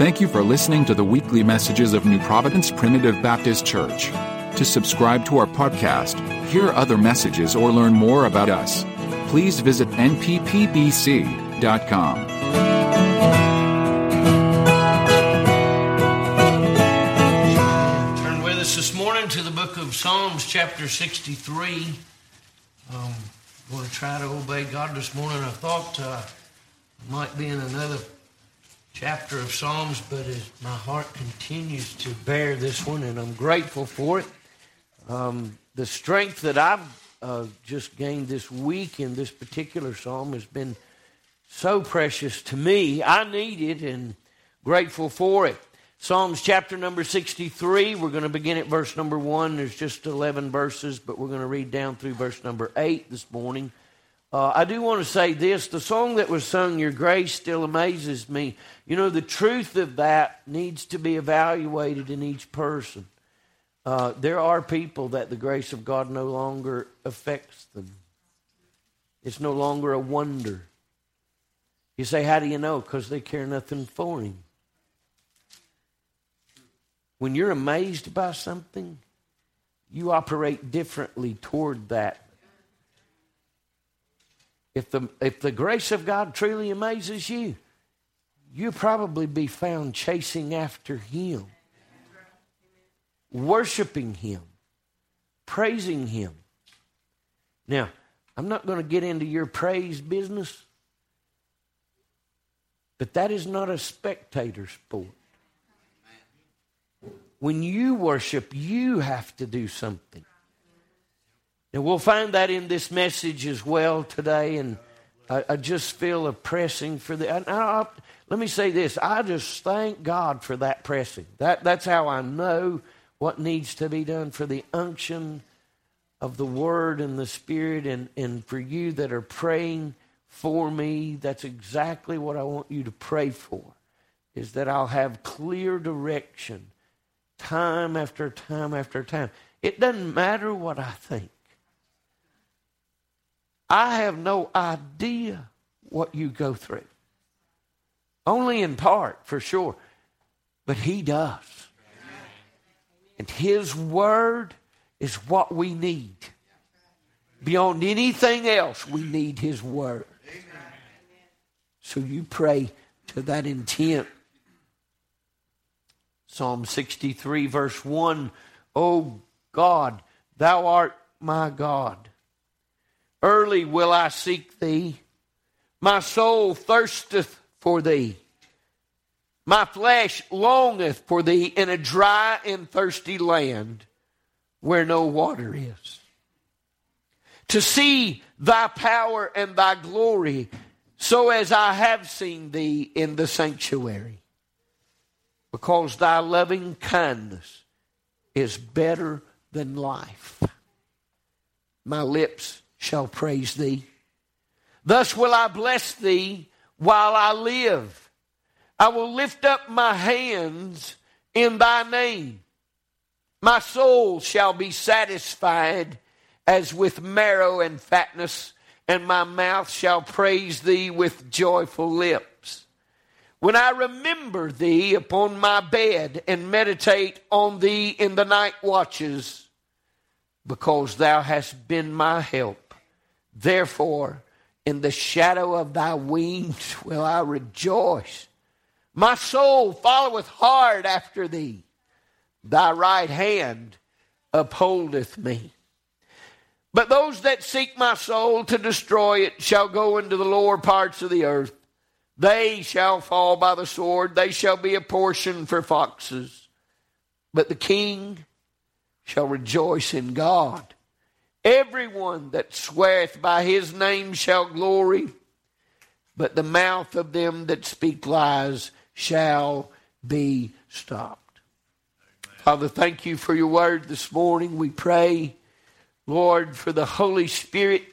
Thank you for listening to the weekly messages of New Providence Primitive Baptist Church. To subscribe to our podcast, hear other messages, or learn more about us, please visit nppbc.com. Turn with us this morning to the book of Psalms, chapter 63. Um, I'm going to try to obey God this morning. I thought uh, I might be in another chapter of Psalms, but as my heart continues to bear this one, and I'm grateful for it. Um, the strength that I've uh, just gained this week in this particular psalm has been so precious to me. I need it and grateful for it. Psalms chapter number 63, we're going to begin at verse number 1. There's just 11 verses, but we're going to read down through verse number 8 this morning. Uh, I do want to say this the song that was sung, Your Grace, still amazes me. You know, the truth of that needs to be evaluated in each person. Uh, there are people that the grace of God no longer affects them, it's no longer a wonder. You say, How do you know? Because they care nothing for Him. When you're amazed by something, you operate differently toward that. If the, if the grace of God truly amazes you, you'll probably be found chasing after Him, worshiping Him, praising Him. Now, I'm not going to get into your praise business, but that is not a spectator sport. When you worship, you have to do something. And we'll find that in this message as well today. And I, I just feel a pressing for I, let me say this I just thank God for that pressing. That, that's how I know what needs to be done for the unction of the Word and the Spirit. And, and for you that are praying for me, that's exactly what I want you to pray for, is that I'll have clear direction time after time after time. It doesn't matter what I think. I have no idea what you go through. Only in part, for sure. But He does. And His Word is what we need. Beyond anything else, we need His Word. So you pray to that intent. Psalm 63, verse 1 O God, thou art my God. Early will I seek thee. My soul thirsteth for thee. My flesh longeth for thee in a dry and thirsty land where no water is. To see thy power and thy glory, so as I have seen thee in the sanctuary. Because thy loving kindness is better than life. My lips shall praise thee. Thus will I bless thee while I live. I will lift up my hands in thy name. My soul shall be satisfied as with marrow and fatness, and my mouth shall praise thee with joyful lips. When I remember thee upon my bed and meditate on thee in the night watches, because thou hast been my help. Therefore, in the shadow of thy wings will I rejoice. My soul followeth hard after thee. Thy right hand upholdeth me. But those that seek my soul to destroy it shall go into the lower parts of the earth. They shall fall by the sword. They shall be a portion for foxes. But the king shall rejoice in God. Everyone that sweareth by his name shall glory, but the mouth of them that speak lies shall be stopped. Father, thank you for your word this morning. We pray, Lord, for the Holy Spirit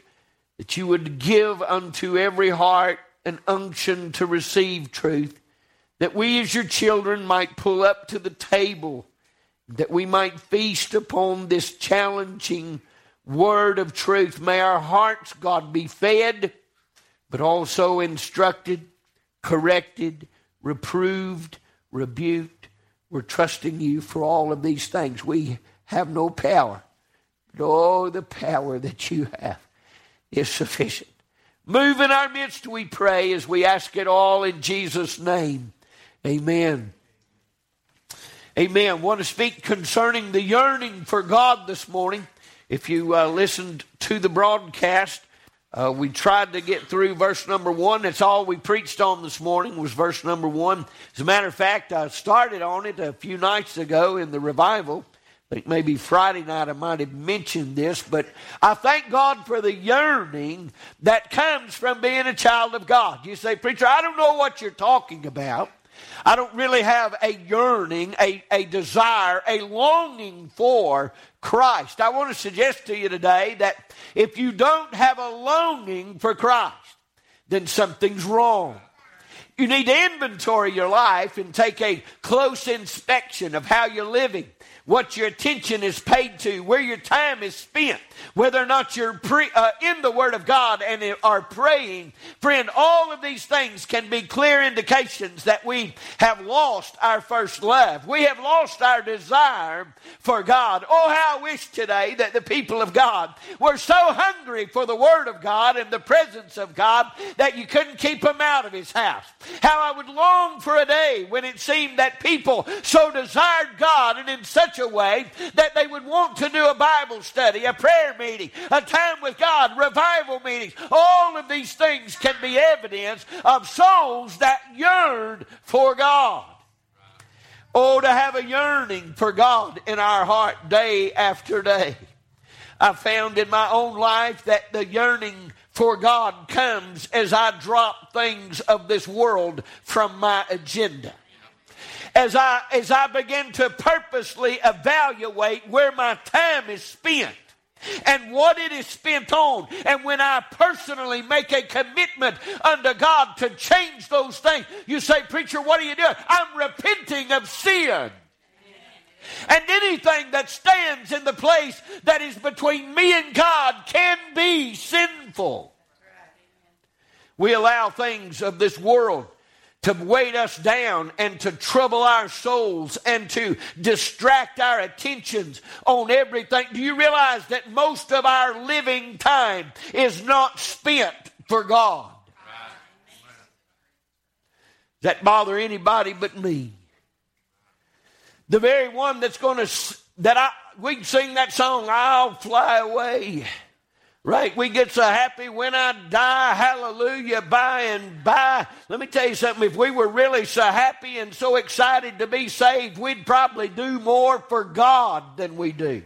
that you would give unto every heart an unction to receive truth, that we as your children might pull up to the table, that we might feast upon this challenging word of truth. May our hearts, God, be fed, but also instructed, corrected, reproved, rebuked. We're trusting you for all of these things. We have no power. But oh, the power that you have is sufficient. Move in our midst, we pray, as we ask it all in Jesus' name. Amen. Amen. I want to speak concerning the yearning for God this morning. If you uh, listened to the broadcast, uh, we tried to get through verse number one. That's all we preached on this morning was verse number one. As a matter of fact, I started on it a few nights ago in the revival. I think maybe Friday night I might have mentioned this, but I thank God for the yearning that comes from being a child of God. You say, Preacher, I don't know what you're talking about. I don't really have a yearning, a, a desire, a longing for Christ. I want to suggest to you today that if you don't have a longing for Christ, then something's wrong. You need to inventory your life and take a close inspection of how you're living what your attention is paid to, where your time is spent, whether or not you're pre, uh, in the Word of God and are praying. Friend, all of these things can be clear indications that we have lost our first love. We have lost our desire for God. Oh, how I wish today that the people of God were so hungry for the Word of God and the presence of God that you couldn't keep them out of His house. How I would long for a day when it seemed that people so desired God and in such such a way that they would want to do a Bible study, a prayer meeting, a time with God, revival meetings. All of these things can be evidence of souls that yearned for God. Oh, to have a yearning for God in our heart day after day. I found in my own life that the yearning for God comes as I drop things of this world from my agenda as I, as I begin to purposely evaluate where my time is spent and what it is spent on. And when I personally make a commitment unto God to change those things, you say, Preacher, what are you doing? I'm repenting of sin. And anything that stands in the place that is between me and God can be sinful. We allow things of this world to weight us down and to trouble our souls and to distract our attentions on everything. Do you realize that most of our living time is not spent for God? Does that bother anybody but me? The very one that's going to, that I, we can sing that song, I'll fly away. Right? We get so happy when I die, hallelujah, by and by. Let me tell you something. If we were really so happy and so excited to be saved, we'd probably do more for God than we do.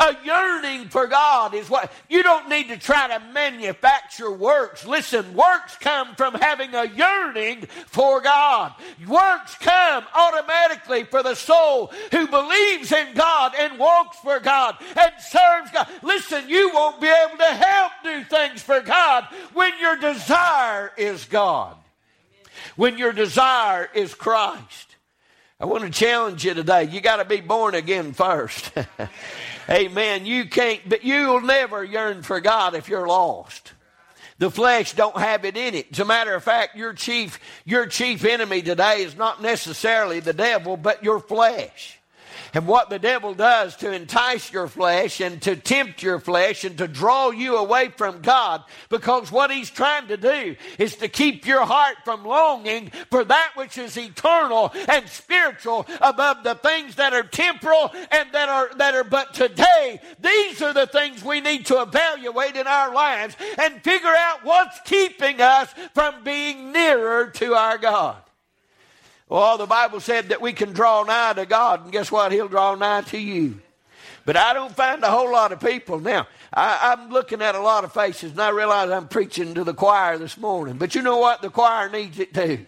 A yearning for God is what you don't need to try to manufacture works. Listen, works come from having a yearning for God. Works come automatically for the soul who believes in God and walks for God and serves God. Listen, you won't be able to help do things for God when your desire is God. When your desire is Christ. I want to challenge you today. You got to be born again first. Amen. You can't, but you'll never yearn for God if you're lost. The flesh don't have it in it. As a matter of fact, your chief, your chief enemy today is not necessarily the devil, but your flesh and what the devil does to entice your flesh and to tempt your flesh and to draw you away from God because what he's trying to do is to keep your heart from longing for that which is eternal and spiritual above the things that are temporal and that are that are but today these are the things we need to evaluate in our lives and figure out what's keeping us from being nearer to our God well, the Bible said that we can draw nigh to God, and guess what? He'll draw nigh to you. But I don't find a whole lot of people. Now, I, am looking at a lot of faces, and I realize I'm preaching to the choir this morning. But you know what? The choir needs it too.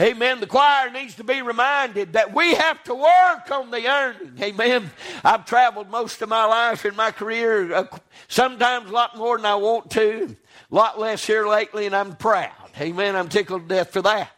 Amen. The choir needs to be reminded that we have to work on the earning. Amen. I've traveled most of my life in my career, uh, sometimes a lot more than I want to, a lot less here lately, and I'm proud. Amen. I'm tickled to death for that.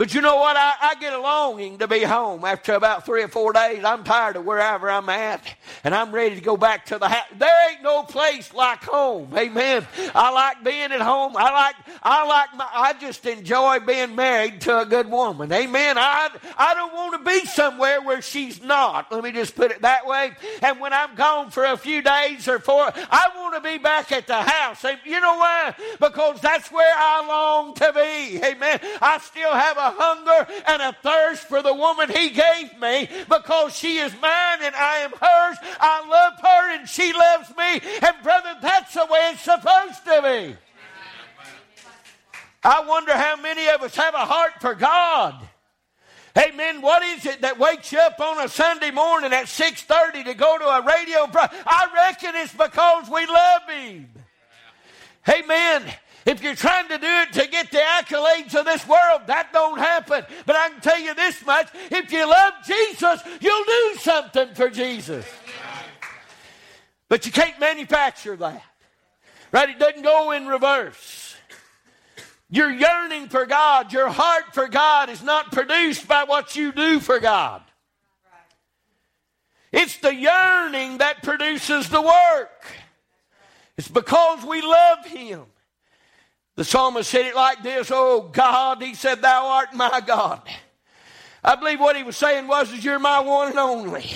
But you know what? I, I, get a longing to be home after about three or four days. I'm tired of wherever I'm at, and I'm ready to go back to the house. There ain't no place like home. Amen. I like being at home. I like, I like my, I just enjoy being married to a good woman. Amen. I, I don't want to be somewhere where she's not. Let me just put it that way. And when I'm gone for a few days or four, I want to be back at the house. You know why? Because that's where I long to be. Amen. I still have a hunger and a thirst for the woman He gave me because she is mine and I am hers. I love her and she loves me. And, brother, that's the way it's supposed to be. I wonder how many of us have a heart for God. Amen. What is it that wakes you up on a Sunday morning at 6:30 to go to a radio? Pro- I reckon it's because we love Him. Amen. If you're trying to do it to get the accolades of this world, that don't happen. But I can tell you this much if you love Jesus, you'll do something for Jesus. But you can't manufacture that. Right? It doesn't go in reverse. Your yearning for God, your heart for God is not produced by what you do for God. It's the yearning that produces the work. It's because we love Him. The psalmist said it like this Oh God, he said, Thou art my God. I believe what he was saying was, is You're my one and only.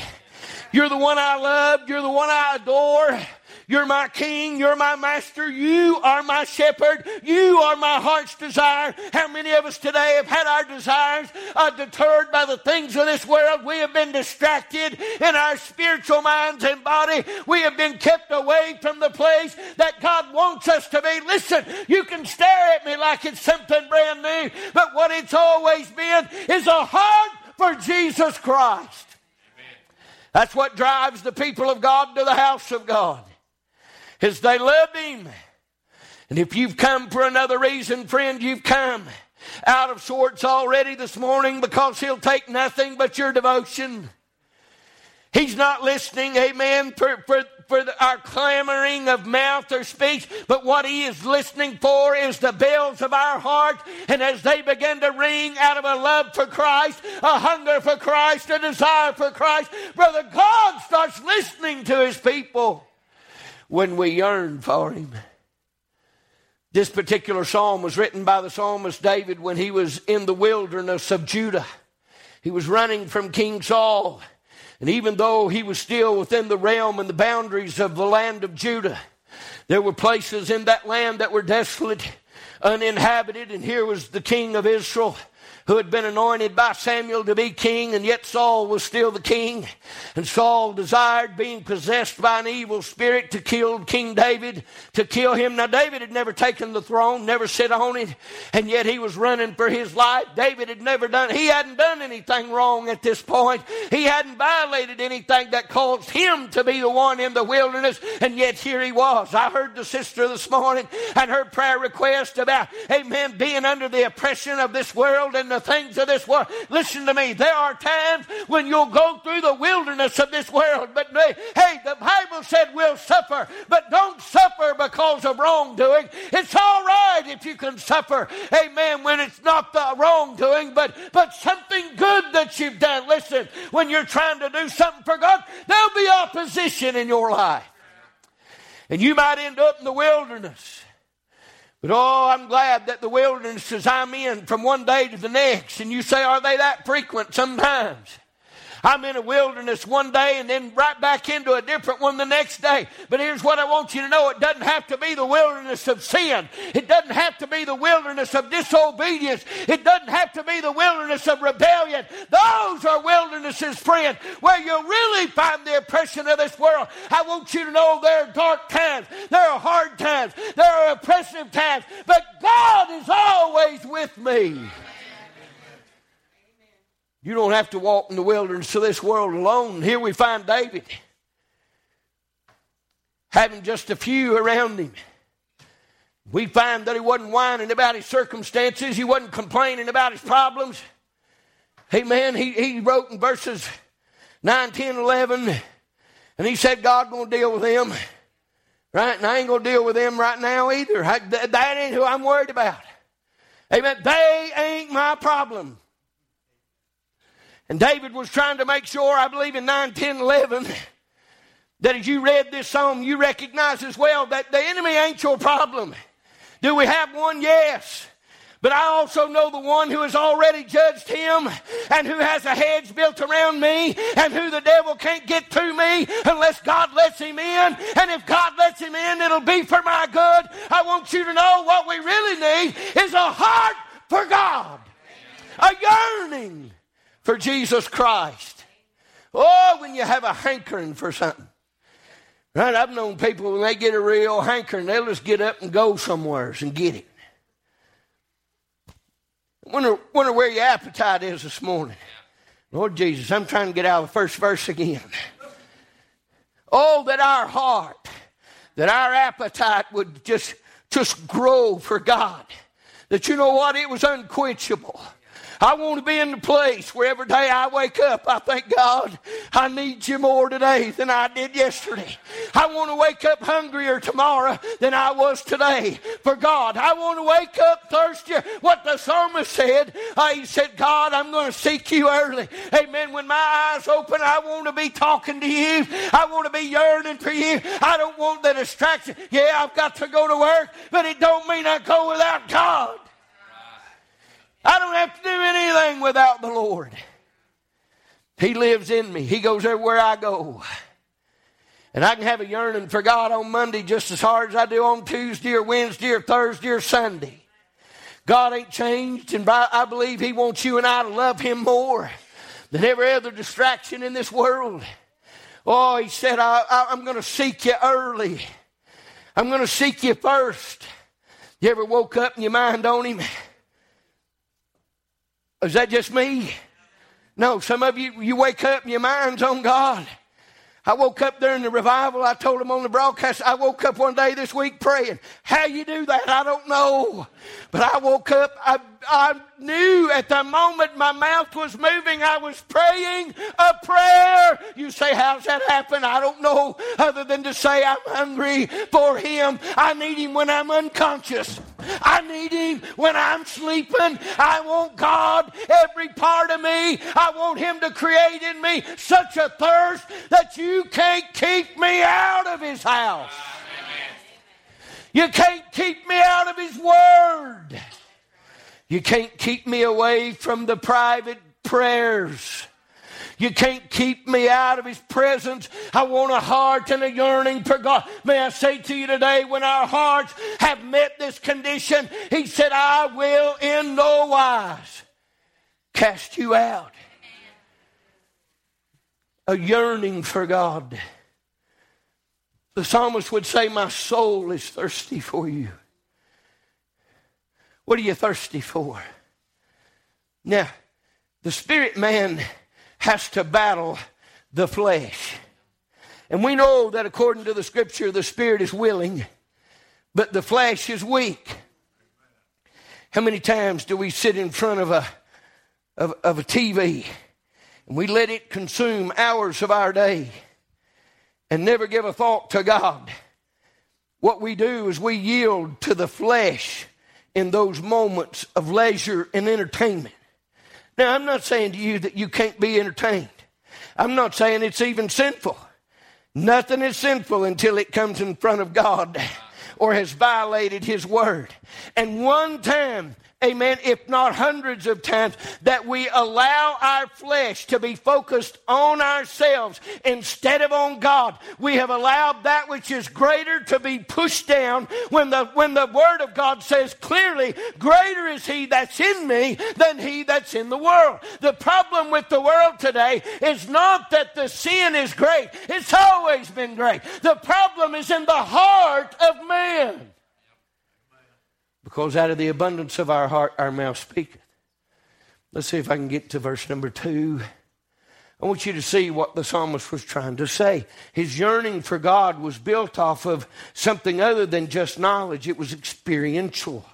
You're the one I love. You're the one I adore. You're my king. You're my master. You are my shepherd. You are my heart's desire. How many of us today have had our desires uh, deterred by the things of this world? We have been distracted in our spiritual minds and body. We have been kept away from the place that God wants us to be. Listen, you can stare at me like it's something brand new, but what it's always been is a heart for Jesus Christ. That's what drives the people of God to the house of God is they loved him. And if you've come for another reason, friend, you've come out of sorts already this morning because he'll take nothing but your devotion. He's not listening, amen, for, for, for the, our clamoring of mouth or speech, but what he is listening for is the bells of our heart. And as they begin to ring out of a love for Christ, a hunger for Christ, a desire for Christ, brother, God starts listening to his people when we yearn for Him. This particular psalm was written by the psalmist David when he was in the wilderness of Judah. He was running from King Saul. And even though he was still within the realm and the boundaries of the land of Judah, there were places in that land that were desolate, uninhabited, and here was the king of Israel who had been anointed by Samuel to be king, and yet Saul was still the king. And Saul desired, being possessed by an evil spirit, to kill King David, to kill him. Now, David had never taken the throne, never sat on it, and yet he was running for his life. David had never done, he hadn't done anything wrong at this point. He hadn't violated anything that caused him to be the one in the wilderness, and yet here he was. I heard the sister this morning and her prayer request about, amen, being under the oppression of this world and the things of this world. Listen to me. There are times when you'll go through the wilderness of this world, but hey, the Bible said we'll suffer, but don't suffer because of wrongdoing. It's all right if you can suffer, amen, when it's not the wrongdoing, but, but something good that you've done. Listen, when you're trying to do something for God, there'll be opposition in your life. And you might end up in the wilderness. But oh, I'm glad that the wildernesses I'm in from one day to the next. And you say, are they that frequent? Sometimes. I'm in a wilderness one day and then right back into a different one the next day. But here's what I want you to know it doesn't have to be the wilderness of sin, it doesn't have to be the wilderness of disobedience, it doesn't have to be the wilderness of rebellion. Those are wildernesses, friend, where you really find the oppression of this world. I want you to know there are dark times, there are hard times, there are oppressive times, but God is always with me. You don't have to walk in the wilderness of this world alone. Here we find David having just a few around him. We find that he wasn't whining about his circumstances, he wasn't complaining about his problems. Amen. He, he wrote in verses 9, 10, 11, and he said, God's going to deal with them. Right? And I ain't going to deal with them right now either. I, that ain't who I'm worried about. Amen. They ain't my problem. And David was trying to make sure, I believe in 9, 10, 11, that as you read this psalm, you recognize as well that the enemy ain't your problem. Do we have one? Yes. But I also know the one who has already judged him and who has a hedge built around me and who the devil can't get to me unless God lets him in. And if God lets him in, it'll be for my good. I want you to know what we really need is a heart for God, a yearning for Jesus Christ. Oh, when you have a hankering for something. Right? I've known people when they get a real hankering, they'll just get up and go somewheres and get it. Wonder, wonder where your appetite is this morning. Lord Jesus, I'm trying to get out of the first verse again. Oh, that our heart, that our appetite would just, just grow for God. That you know what? It was unquenchable. I want to be in the place where every day I wake up, I thank God, I need you more today than I did yesterday. I want to wake up hungrier tomorrow than I was today for God. I want to wake up thirstier. What the psalmist said, uh, he said, God, I'm going to seek you early. Amen. When my eyes open, I want to be talking to you. I want to be yearning for you. I don't want the distraction. Yeah, I've got to go to work, but it don't mean I go without God. I don't have to do anything without the Lord. He lives in me. He goes everywhere I go. And I can have a yearning for God on Monday just as hard as I do on Tuesday or Wednesday or Thursday or Sunday. God ain't changed, and I believe He wants you and I to love Him more than every other distraction in this world. Oh, He said, I, am going to seek you early. I'm going to seek you first. You ever woke up in your mind on Him? Is that just me? No, some of you, you wake up and your mind's on God. I woke up during the revival. I told them on the broadcast, I woke up one day this week praying. How you do that, I don't know. But I woke up, I, I knew at the moment my mouth was moving, I was praying a prayer. You say, how's that happen? I don't know, other than to say I'm hungry for Him. I need Him when I'm unconscious. I need Him when I'm sleeping. I want God every part of me. I want Him to create in me such a thirst that you can't keep me out of His house. You can't keep me out of His Word. You can't keep me away from the private prayers. You can't keep me out of His presence. I want a heart and a yearning for God. May I say to you today, when our hearts have met this condition, He said, I will in no wise cast you out. A yearning for God. The psalmist would say, My soul is thirsty for you. What are you thirsty for? Now, the spirit man has to battle the flesh. And we know that according to the scripture, the spirit is willing, but the flesh is weak. How many times do we sit in front of a, of, of a TV and we let it consume hours of our day and never give a thought to God? What we do is we yield to the flesh in those moments of leisure and entertainment. Now, I'm not saying to you that you can't be entertained. I'm not saying it's even sinful. Nothing is sinful until it comes in front of God or has violated His word. And one time amen, if not hundreds of times, that we allow our flesh to be focused on ourselves instead of on God. We have allowed that which is greater to be pushed down when the, when the Word of God says clearly, greater is He that's in me than He that's in the world. The problem with the world today is not that the sin is great, it's always been great. The problem is in the heart of man. Because out of the abundance of our heart, our mouth speaketh. Let's see if I can get to verse number two. I want you to see what the psalmist was trying to say. His yearning for God was built off of something other than just knowledge, it was experiential.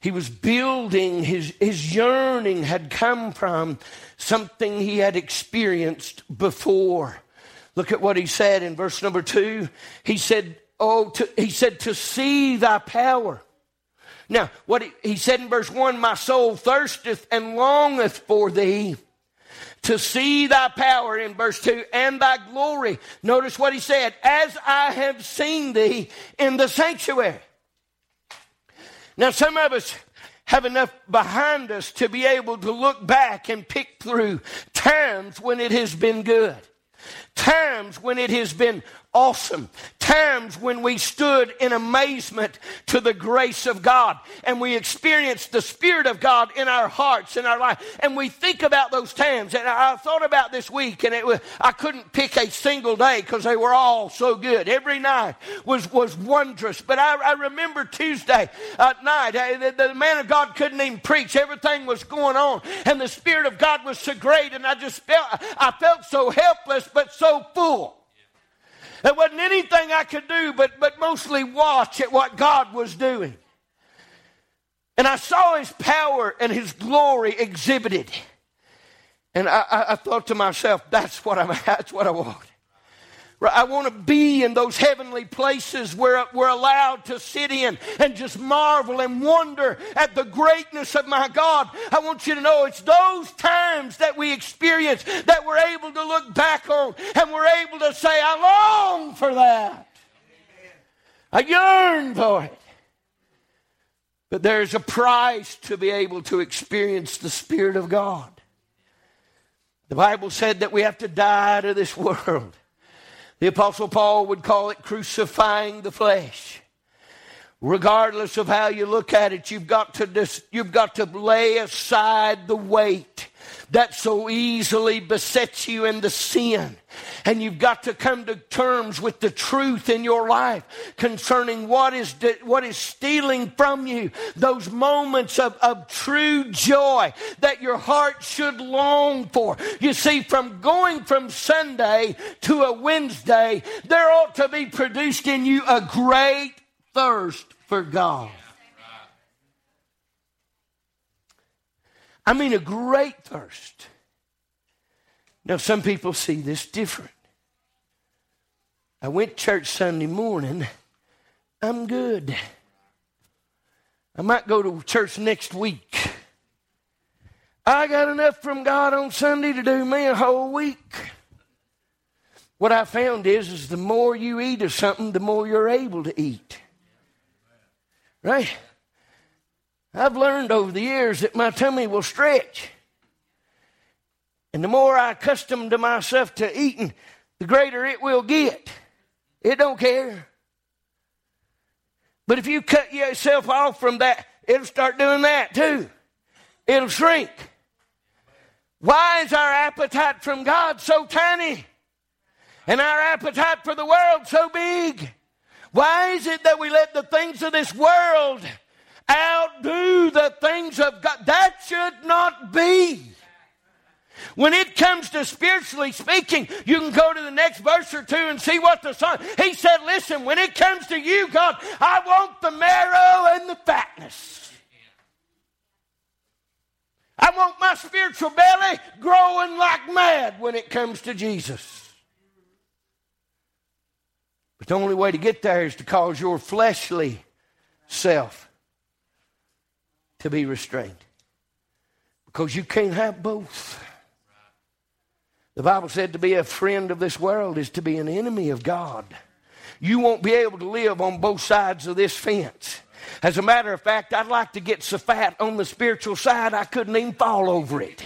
He was building, his, his yearning had come from something he had experienced before. Look at what he said in verse number two. He said, Oh, to, he said, to see thy power Now, what he, said in verse 1 My soul thirsteth and longeth for thee to see thy power in verse 2 and thy glory. Notice what he said, as I have seen thee in the sanctuary. Now, some of us have enough behind us to be able to look back and pick through times when it has been good, times when it has been awesome. Times when we stood in amazement to the grace of God and we experienced the Spirit of God in our hearts, in our life. And we think about those times. And I thought about this week and it was, I couldn't pick a single day because they were all so good. Every night was, was wondrous. But I, I remember Tuesday at night, uh, the, the man of God couldn't even preach. Everything was going on and the Spirit of God was so great. And I just felt, I felt so helpless but so full. There wasn't anything I could do but, but mostly watch at what God was doing. And I saw his power and his glory exhibited. And I, I, I thought to myself, that's what, I'm, that's what I want. I want to be in those heavenly places where we're allowed to sit in and just marvel and wonder at the greatness of my God. I want you to know it's those times that we experience that we're able to look back on and we're able to say, I long for that. I yearn for it. But there's a price to be able to experience the Spirit of God. The Bible said that we have to die to this world. The Apostle Paul would call it crucifying the flesh. Regardless of how you look at it, you've got to, dis- you've got to lay aside the weight that so easily besets you in the sin. And you've got to come to terms with the truth in your life concerning what is, what is stealing from you those moments of, of true joy that your heart should long for. You see, from going from Sunday to a Wednesday, there ought to be produced in you a great thirst for God. I mean, a great thirst. Now, some people see this different. I went to church Sunday morning. I'm good. I might go to church next week. I got enough from God on Sunday to do me a whole week. What I found is, is the more you eat of something, the more you're able to eat. Right? I've learned over the years that my tummy will stretch. And the more I accustom to myself to eating, the greater it will get. It don't care. But if you cut yourself off from that, it'll start doing that too. It'll shrink. Why is our appetite from God so tiny? And our appetite for the world so big? Why is it that we let the things of this world outdo the things of God. That should not be. When it comes to spiritually speaking, you can go to the next verse or two and see what the son. He said, Listen, when it comes to you, God, I want the marrow and the fatness. I want my spiritual belly growing like mad when it comes to Jesus. But the only way to get there is to cause your fleshly self to be restrained. Because you can't have both. The Bible said to be a friend of this world is to be an enemy of God. You won't be able to live on both sides of this fence. As a matter of fact, I'd like to get so fat on the spiritual side I couldn't even fall over it.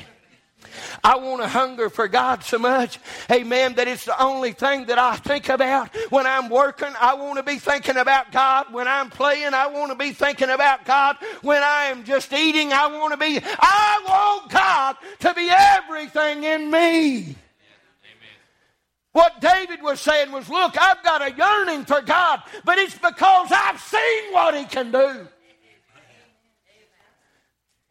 I want to hunger for God so much, amen, that it's the only thing that I think about when I'm working. I want to be thinking about God. When I'm playing, I want to be thinking about God. When I am just eating, I want to be, I want God to be everything in me. What David was saying was, Look, I've got a yearning for God, but it's because I've seen what He can do.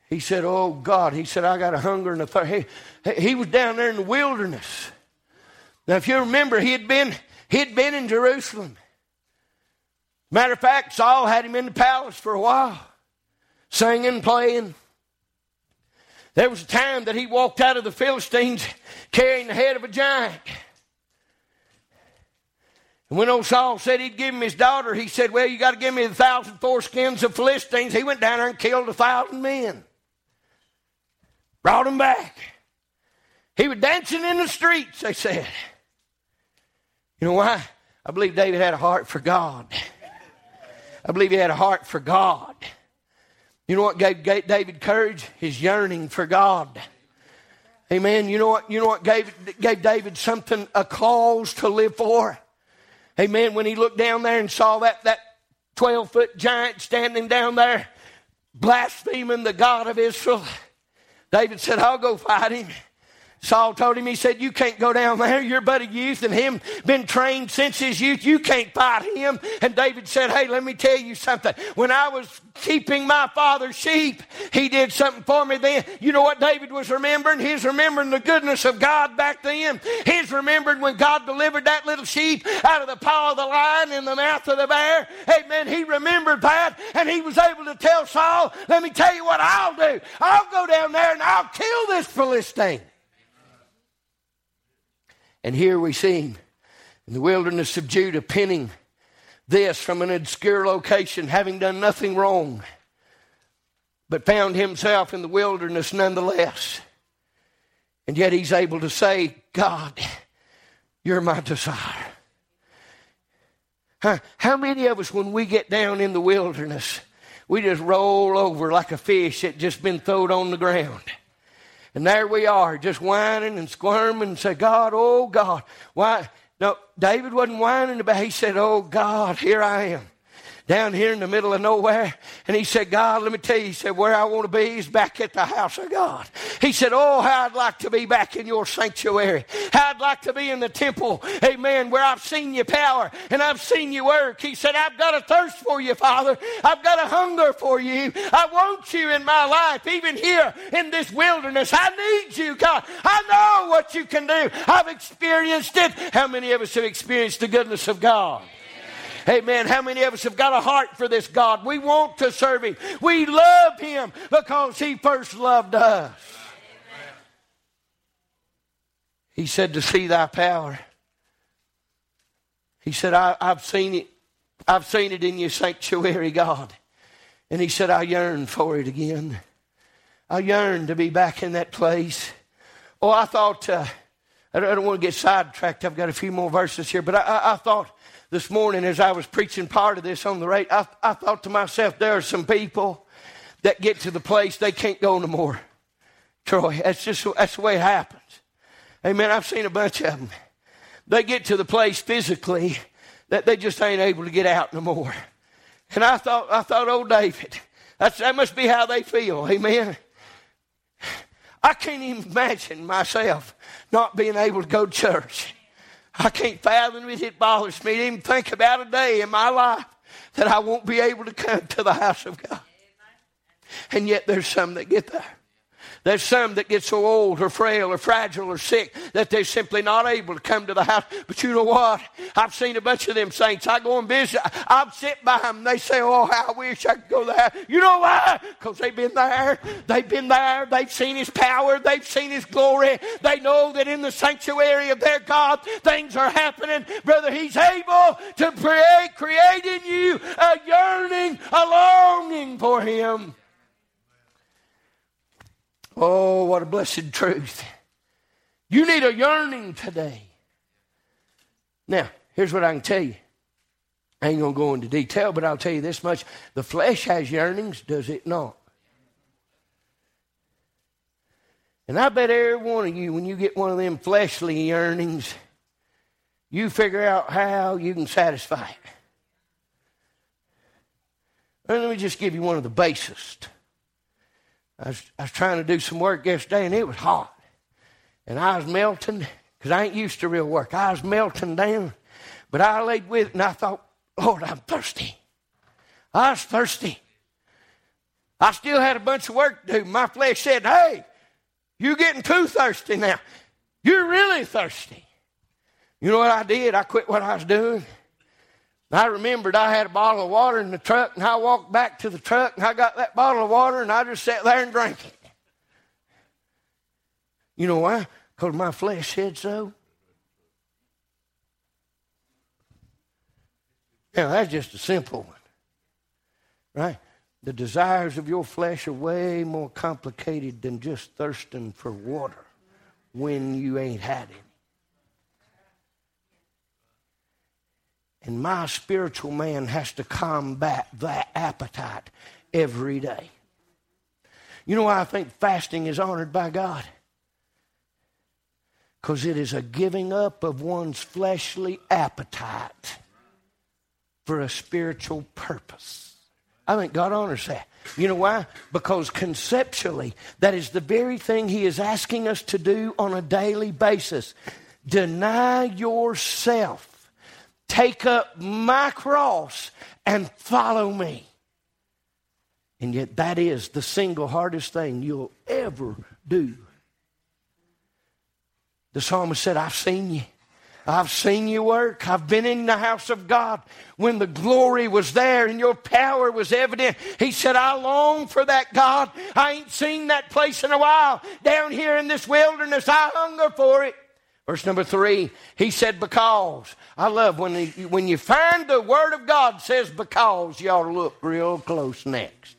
He said, Oh God, he said, I got a hunger and a thirst. He, he was down there in the wilderness. Now, if you remember, he had been, he had been in Jerusalem. Matter of fact, Saul had him in the palace for a while, singing, playing. There was a time that he walked out of the Philistines carrying the head of a giant. And when old Saul said he'd give him his daughter, he said, Well, you got to give me the thousand foreskins of Philistines. He went down there and killed a thousand men. Brought him back. He was dancing in the streets, they said. You know why? I believe David had a heart for God. I believe he had a heart for God. You know what gave David courage? His yearning for God. Amen. You know what? You know what gave, gave David something, a cause to live for? Amen. When he looked down there and saw that, that 12 foot giant standing down there, blaspheming the God of Israel, David said, I'll go fight him. Saul told him, he said, You can't go down there. You're but a youth, and him been trained since his youth. You can't fight him. And David said, Hey, let me tell you something. When I was keeping my father's sheep, he did something for me then. You know what David was remembering? He's remembering the goodness of God back then. He's remembered when God delivered that little sheep out of the paw of the lion in the mouth of the bear. Amen. He remembered that, and he was able to tell Saul, Let me tell you what I'll do. I'll go down there and I'll kill this Philistine. And here we see him in the wilderness of Judah penning this from an obscure location, having done nothing wrong, but found himself in the wilderness nonetheless. And yet he's able to say, God, you're my desire. Huh? How many of us, when we get down in the wilderness, we just roll over like a fish that just been thrown on the ground? And there we are, just whining and squirming and say, God, oh God. Why? No, David wasn't whining about He said, Oh God, here I am down here in the middle of nowhere. And he said, God, let me tell you, he said, where I want to be is back at the house of God. He said, Oh, how I'd like to be back in your sanctuary. How I'd like to be in the temple, amen, where I've seen your power and I've seen you work. He said, I've got a thirst for you, Father. I've got a hunger for you. I want you in my life, even here in this wilderness. I need you, God. I know what you can do. I've experienced it. How many of us have experienced the goodness of God? Amen. How many of us have got a heart for this God? We want to serve Him. We love Him because He first loved us. He said, To see thy power. He said, I, have seen it. I've seen it in your sanctuary, God. And he said, I yearn for it again. I yearn to be back in that place. Oh, I thought, uh, I, don't, I don't want to get sidetracked. I've got a few more verses here, but I, I, I thought this morning as I was preaching part of this on the radio, I, I thought to myself, there are some people that get to the place they can't go no more. Troy, that's just that's the way it happens. Amen. I've seen a bunch of them. They get to the place physically that they just ain't able to get out no more. And I thought, I thought, oh David, that's, that must be how they feel. Amen. I can't even imagine myself not being able to go to church. I can't fathom it. It bothers me to even think about a day in my life that I won't be able to come to the house of God. And yet there's some that get there. There's some that get so old or frail or fragile or sick that they're simply not able to come to the house. But you know what? I've seen a bunch of them saints. I go and visit. I've sit by them. They say, Oh, I wish I could go there. You know why? Because they've been there. They've been there. They've seen His power. They've seen His glory. They know that in the sanctuary of their God, things are happening. Brother, He's able to create, create in you a yearning, a longing for Him. Oh, what a blessed truth. You need a yearning today. Now, here's what I can tell you. I ain't going to go into detail, but I'll tell you this much. The flesh has yearnings, does it not? And I bet every one of you, when you get one of them fleshly yearnings, you figure out how you can satisfy it. Let me just give you one of the basest. I was, I was trying to do some work yesterday and it was hot. And I was melting because I ain't used to real work. I was melting down. But I laid with it and I thought, Lord, I'm thirsty. I was thirsty. I still had a bunch of work to do. My flesh said, Hey, you're getting too thirsty now. You're really thirsty. You know what I did? I quit what I was doing. I remembered I had a bottle of water in the truck, and I walked back to the truck, and I got that bottle of water, and I just sat there and drank it. You know why? Because my flesh said so. Now, that's just a simple one. Right? The desires of your flesh are way more complicated than just thirsting for water when you ain't had any. And my spiritual man has to combat that appetite every day. You know why I think fasting is honored by God? Because it is a giving up of one's fleshly appetite for a spiritual purpose. I think God honors that. You know why? Because conceptually, that is the very thing He is asking us to do on a daily basis. Deny yourself, take up my cross, and follow me. And yet, that is the single hardest thing you'll ever do. The psalmist said, I've seen you. I've seen you work. I've been in the house of God when the glory was there and your power was evident. He said, I long for that God. I ain't seen that place in a while. Down here in this wilderness, I hunger for it. Verse number three, he said, because. I love when, he, when you find the word of God says because, you ought to look real close next.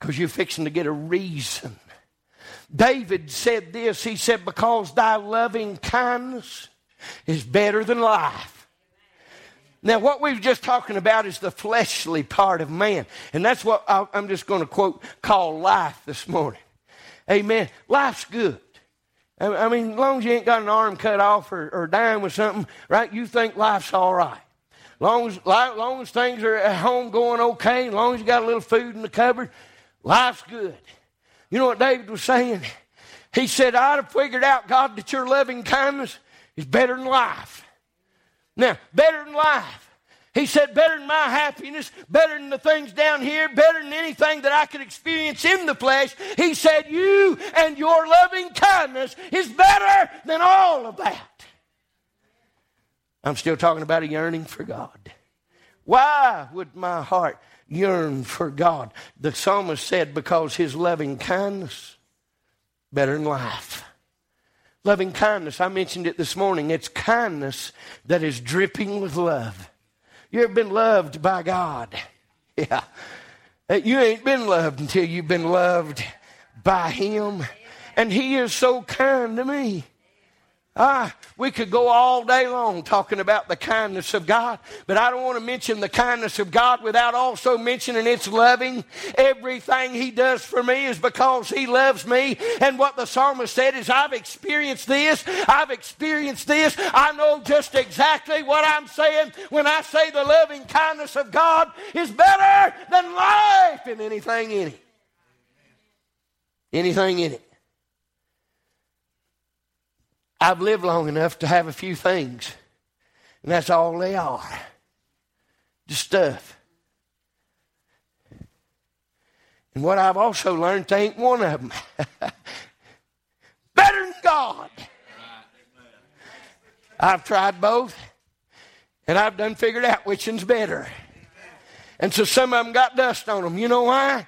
Because you're fixing to get a reason. David said this. He said, because thy loving kindness is better than life. Now, what we have just talking about is the fleshly part of man. And that's what I'm just going to quote, call life this morning. Amen. Life's good. I mean, as long as you ain't got an arm cut off or, or dying with something, right, you think life's all right. Long as, long as things are at home going okay, as long as you got a little food in the cupboard, life's good. You know what David was saying? He said, I'd have figured out, God, that your loving kindness is better than life. Now, better than life. He said, better than my happiness, better than the things down here, better than anything that I could experience in the flesh. He said, you and your loving kindness is better than all of that. I'm still talking about a yearning for God. Why would my heart yearn for God? The psalmist said, because his loving kindness better than life. Loving kindness, I mentioned it this morning. It's kindness that is dripping with love. You ever been loved by God? Yeah. You ain't been loved until you've been loved by Him. And He is so kind to me. Ah, we could go all day long talking about the kindness of God, but I don't want to mention the kindness of God without also mentioning its loving. Everything He does for me is because He loves me. And what the psalmist said is, I've experienced this, I've experienced this. I know just exactly what I'm saying when I say the loving kindness of God is better than life and anything in it. Anything in it. I've lived long enough to have a few things, and that's all they are. Just stuff. And what I've also learned, they ain't one of them. Better than God. I've tried both, and I've done figured out which one's better. And so some of them got dust on them. You know why?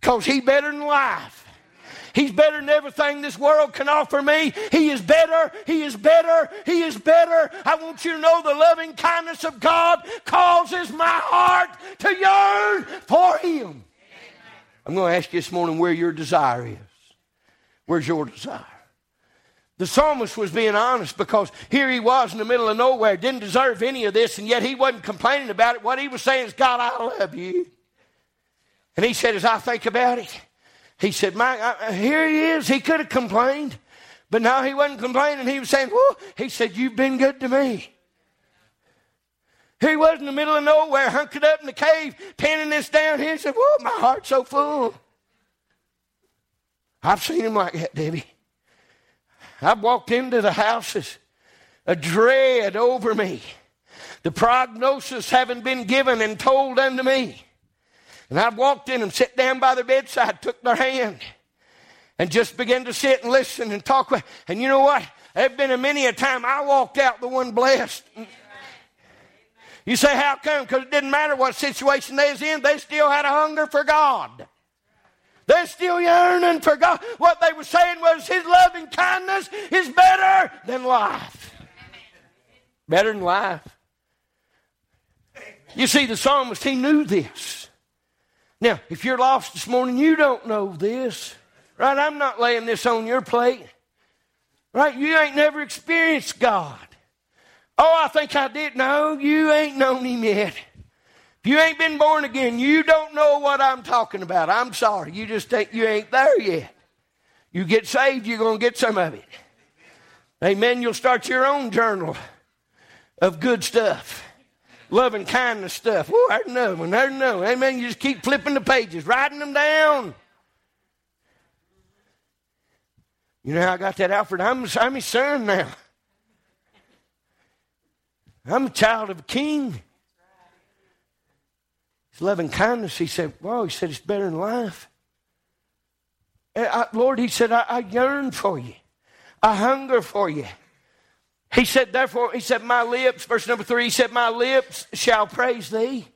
Because he better than life. He's better than everything this world can offer me. He is better. He is better. He is better. I want you to know the loving kindness of God causes my heart to yearn for Him. I'm going to ask you this morning where your desire is. Where's your desire? The psalmist was being honest because here he was in the middle of nowhere, didn't deserve any of this, and yet he wasn't complaining about it. What he was saying is, God, I love you. And he said, as I think about it, he said, Mike, I, uh, uh, here he is. He could have complained, but now he wasn't complaining. He was saying, Whoa. He said, You've been good to me. He was in the middle of nowhere, hunkered up in the cave, penning this down here. He said, Whoa, my heart's so full. I've seen him like that, Debbie. I've walked into the houses, a dread over me, the prognosis having been given and told unto me. And I walked in and sat down by their bedside, took their hand, and just began to sit and listen and talk. And you know what? There's been a many a time I walked out the one blessed. You say, how come? Because it didn't matter what situation they was in, they still had a hunger for God. They're still yearning for God. What they were saying was His loving kindness is better than life. Better than life. You see, the psalmist, he knew this. Now, if you're lost this morning, you don't know this. Right? I'm not laying this on your plate. Right? You ain't never experienced God. Oh, I think I did. No, you ain't known Him yet. If you ain't been born again, you don't know what I'm talking about. I'm sorry. You just think you ain't there yet. You get saved, you're going to get some of it. Amen. You'll start your own journal of good stuff, loving kindness stuff. Oh, there's one. There's another one. Amen. You just keep flipping the pages, writing them down. You know how I got that, Alfred? I'm, I'm his son now. I'm a child of a king. His loving kindness, he said, Well, he said, it's better than life. Eh, I, Lord, he said, I, I yearn for you. I hunger for you. He said, therefore, he said, My lips, verse number three, he said, My lips shall praise thee.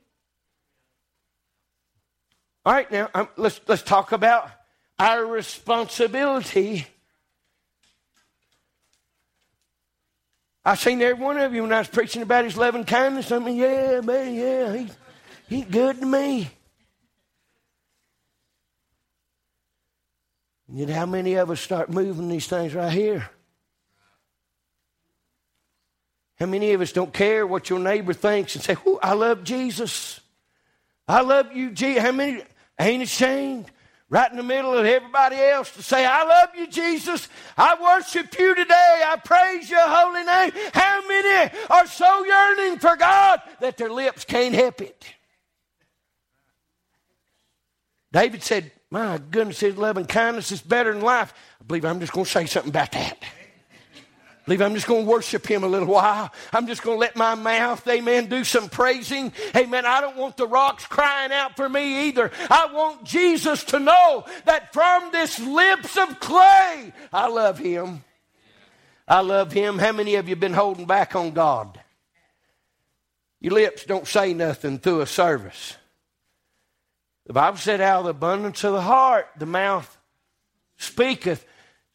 All right, now um, let's, let's talk about our responsibility. I've seen every one of you when I was preaching about his loving kindness. I mean, yeah, man, yeah, he, he's good to me. And yet, how many of us start moving these things right here? How many of us don't care what your neighbor thinks and say, I love Jesus. I love you, Jesus. How many ain't ashamed? Right in the middle of everybody else to say, I love you, Jesus. I worship you today. I praise your holy name. How many are so yearning for God that their lips can't help it? David said, My goodness, his love and kindness is better than life. I believe I'm just going to say something about that believe I'm just going to worship him a little while. I'm just going to let my mouth, amen, do some praising. Amen. I don't want the rocks crying out for me either. I want Jesus to know that from this lips of clay, I love him. I love him. How many of you been holding back on God? Your lips don't say nothing through a service. The Bible said, out of the abundance of the heart, the mouth speaketh.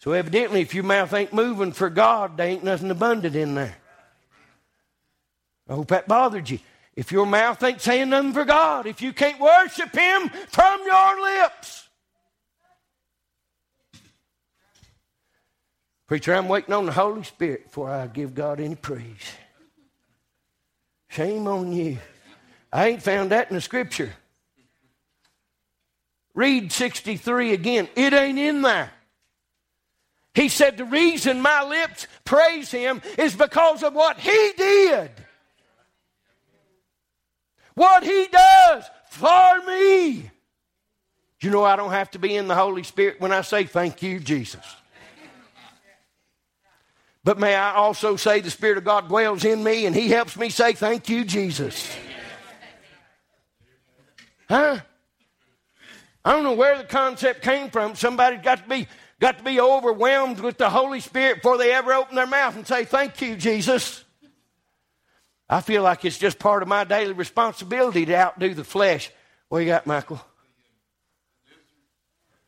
So evidently, if your mouth ain't moving for God, there ain't nothing abundant in there. I hope that bothered you. If your mouth ain't saying nothing for God, if you can't worship Him from your lips. Preacher, I'm waiting on the Holy Spirit before I give God any praise. Shame on you. I ain't found that in the Scripture. Read 63 again. It ain't in there. He said, The reason my lips praise him is because of what he did. What he does for me. You know, I don't have to be in the Holy Spirit when I say, Thank you, Jesus. But may I also say, the Spirit of God dwells in me and He helps me say, Thank you, Jesus. Huh? I don't know where the concept came from. Somebody's got to be got to be overwhelmed with the Holy Spirit before they ever open their mouth and say, Thank you, Jesus. I feel like it's just part of my daily responsibility to outdo the flesh. What you got, Michael?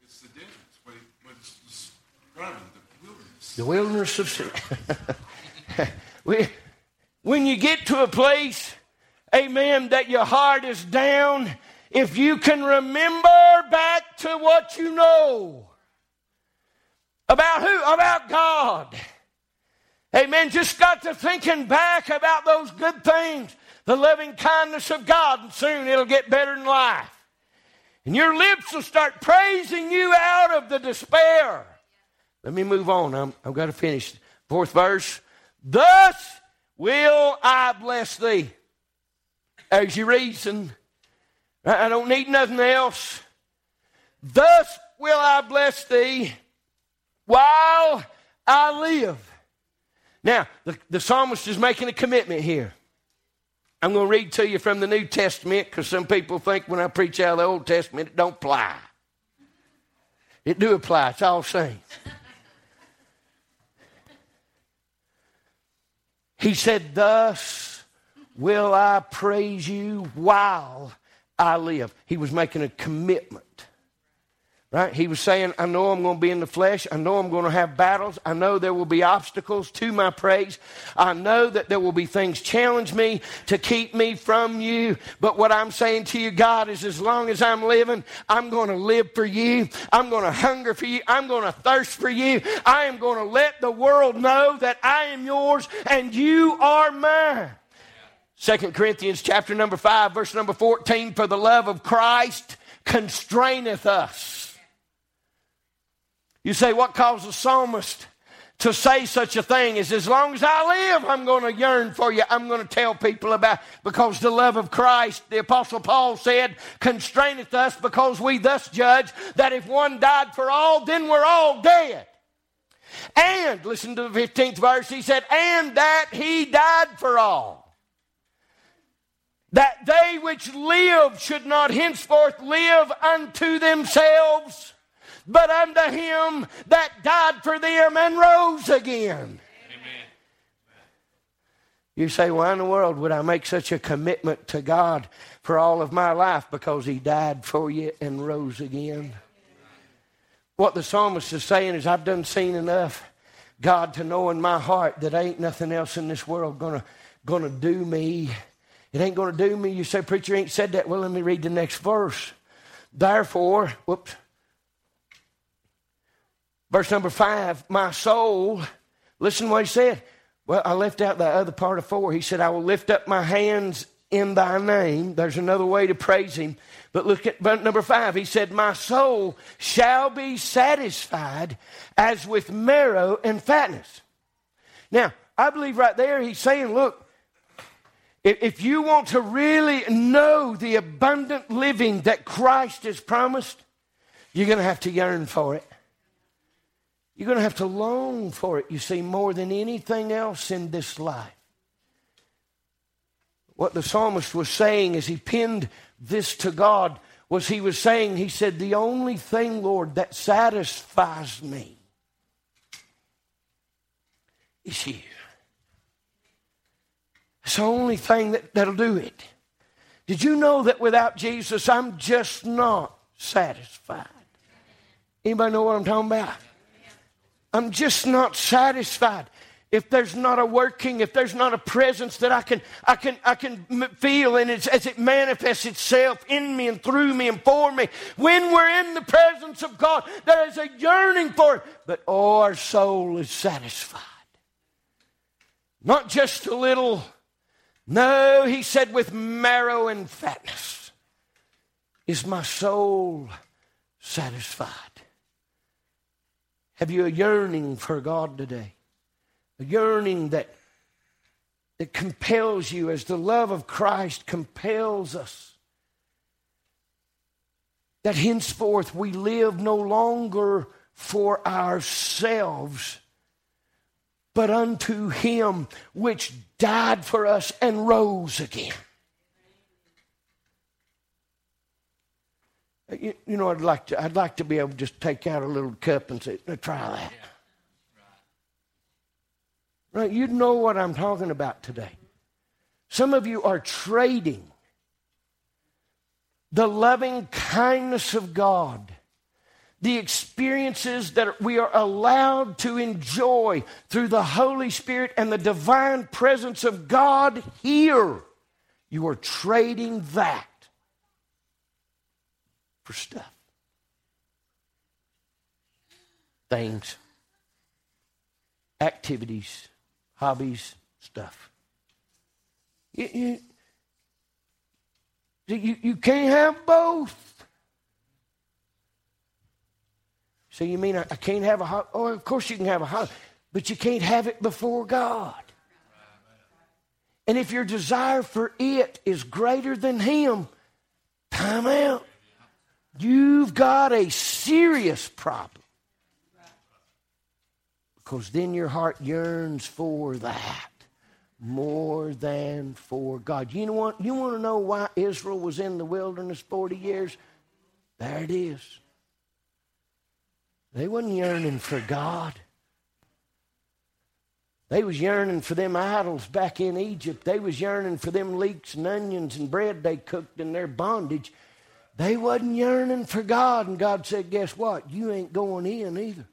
It's the desert. What, what's describing the wilderness. The wilderness of sin. when you get to a place, amen, that your heart is down, if you can remember back to what you know, about who? About God. Amen. Just got to thinking back about those good things, the loving kindness of God, and soon it'll get better than life. And your lips will start praising you out of the despair. Let me move on. I'm, I've got to finish. Fourth verse. Thus will I bless thee. As you reason. I don't need nothing else. Thus will I bless thee while I live. Now, the, the psalmist is making a commitment here. I'm going to read to you from the New Testament because some people think when I preach out of the Old Testament, it don't apply. It do apply. It's all same. He said, Thus will I praise you while I live. He was making a commitment. Right? He was saying, I know I'm going to be in the flesh. I know I'm going to have battles. I know there will be obstacles to my praise. I know that there will be things challenge me to keep me from you. But what I'm saying to you, God, is as long as I'm living, I'm going to live for you. I'm going to hunger for you. I'm going to thirst for you. I am going to let the world know that I am yours and you are mine. Second Corinthians chapter number 5, verse number 14, for the love of Christ constraineth us you say, what caused the psalmist to say such a thing is as long as I live, I'm going to yearn for you. I'm going to tell people about because the love of Christ, the apostle Paul said, constraineth us because we thus judge that if one died for all, then we're all dead. And listen to the 15th verse, he said, and that he died for all. That they which live should not henceforth live unto themselves but unto him that died for them and rose again. Amen. You say, why in the world would I make such a commitment to God for all of my life? Because he died for you and rose again. What the psalmist is saying is, I've done seen enough, God, to know in my heart that ain't nothing else in this world gonna, gonna do me. It ain't gonna do me. You say, preacher ain't said that. Well, let me read the next verse. Therefore, whoops. Verse number five, my soul, listen to what he said. Well, I left out the other part of four. He said, I will lift up my hands in thy name. There's another way to praise him. But look at number five. He said, My soul shall be satisfied as with marrow and fatness. Now, I believe right there he's saying, Look, if you want to really know the abundant living that Christ has promised, you're going to have to yearn for it. You're going to have to long for it, you see, more than anything else in this life. What the psalmist was saying as he pinned this to God was he was saying, he said, The only thing, Lord, that satisfies me is you. It's the only thing that, that'll do it. Did you know that without Jesus, I'm just not satisfied? Anybody know what I'm talking about? I'm just not satisfied. If there's not a working, if there's not a presence that I can, I can, I can feel and it's, as it manifests itself in me and through me and for me, when we're in the presence of God, there is a yearning for it. But oh, our soul is satisfied. Not just a little. No, he said, with marrow and fatness is my soul satisfied. Have you a yearning for God today? A yearning that, that compels you as the love of Christ compels us. That henceforth we live no longer for ourselves, but unto Him which died for us and rose again. You, you, know, I'd like to. I'd like to be able to just take out a little cup and say, "Try that." Yeah. Right. right. You know what I'm talking about today. Some of you are trading the loving kindness of God, the experiences that we are allowed to enjoy through the Holy Spirit and the divine presence of God here. You are trading that for stuff. Things, activities, hobbies, stuff. You, you, you, you can't have both. So you mean I, I can't have a hobby? Oh, of course you can have a hobby, but you can't have it before God. And if your desire for it is greater than Him, time out. You've got a serious problem. Because then your heart yearns for that more than for God. You know what? You want to know why Israel was in the wilderness 40 years? There it is. They wasn't yearning for God. They was yearning for them idols back in Egypt. They was yearning for them leeks and onions and bread they cooked in their bondage. They wasn't yearning for God, and God said, Guess what? You ain't going in either.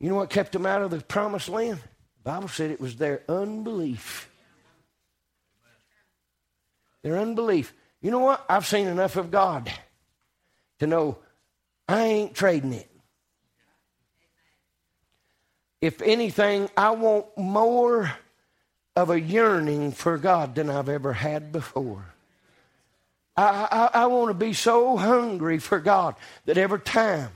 You know what kept them out of the promised land? The Bible said it was their unbelief. Their unbelief. You know what? I've seen enough of God to know I ain't trading it. If anything, I want more of a yearning for God than I've ever had before. I, I, I want to be so hungry for God that every time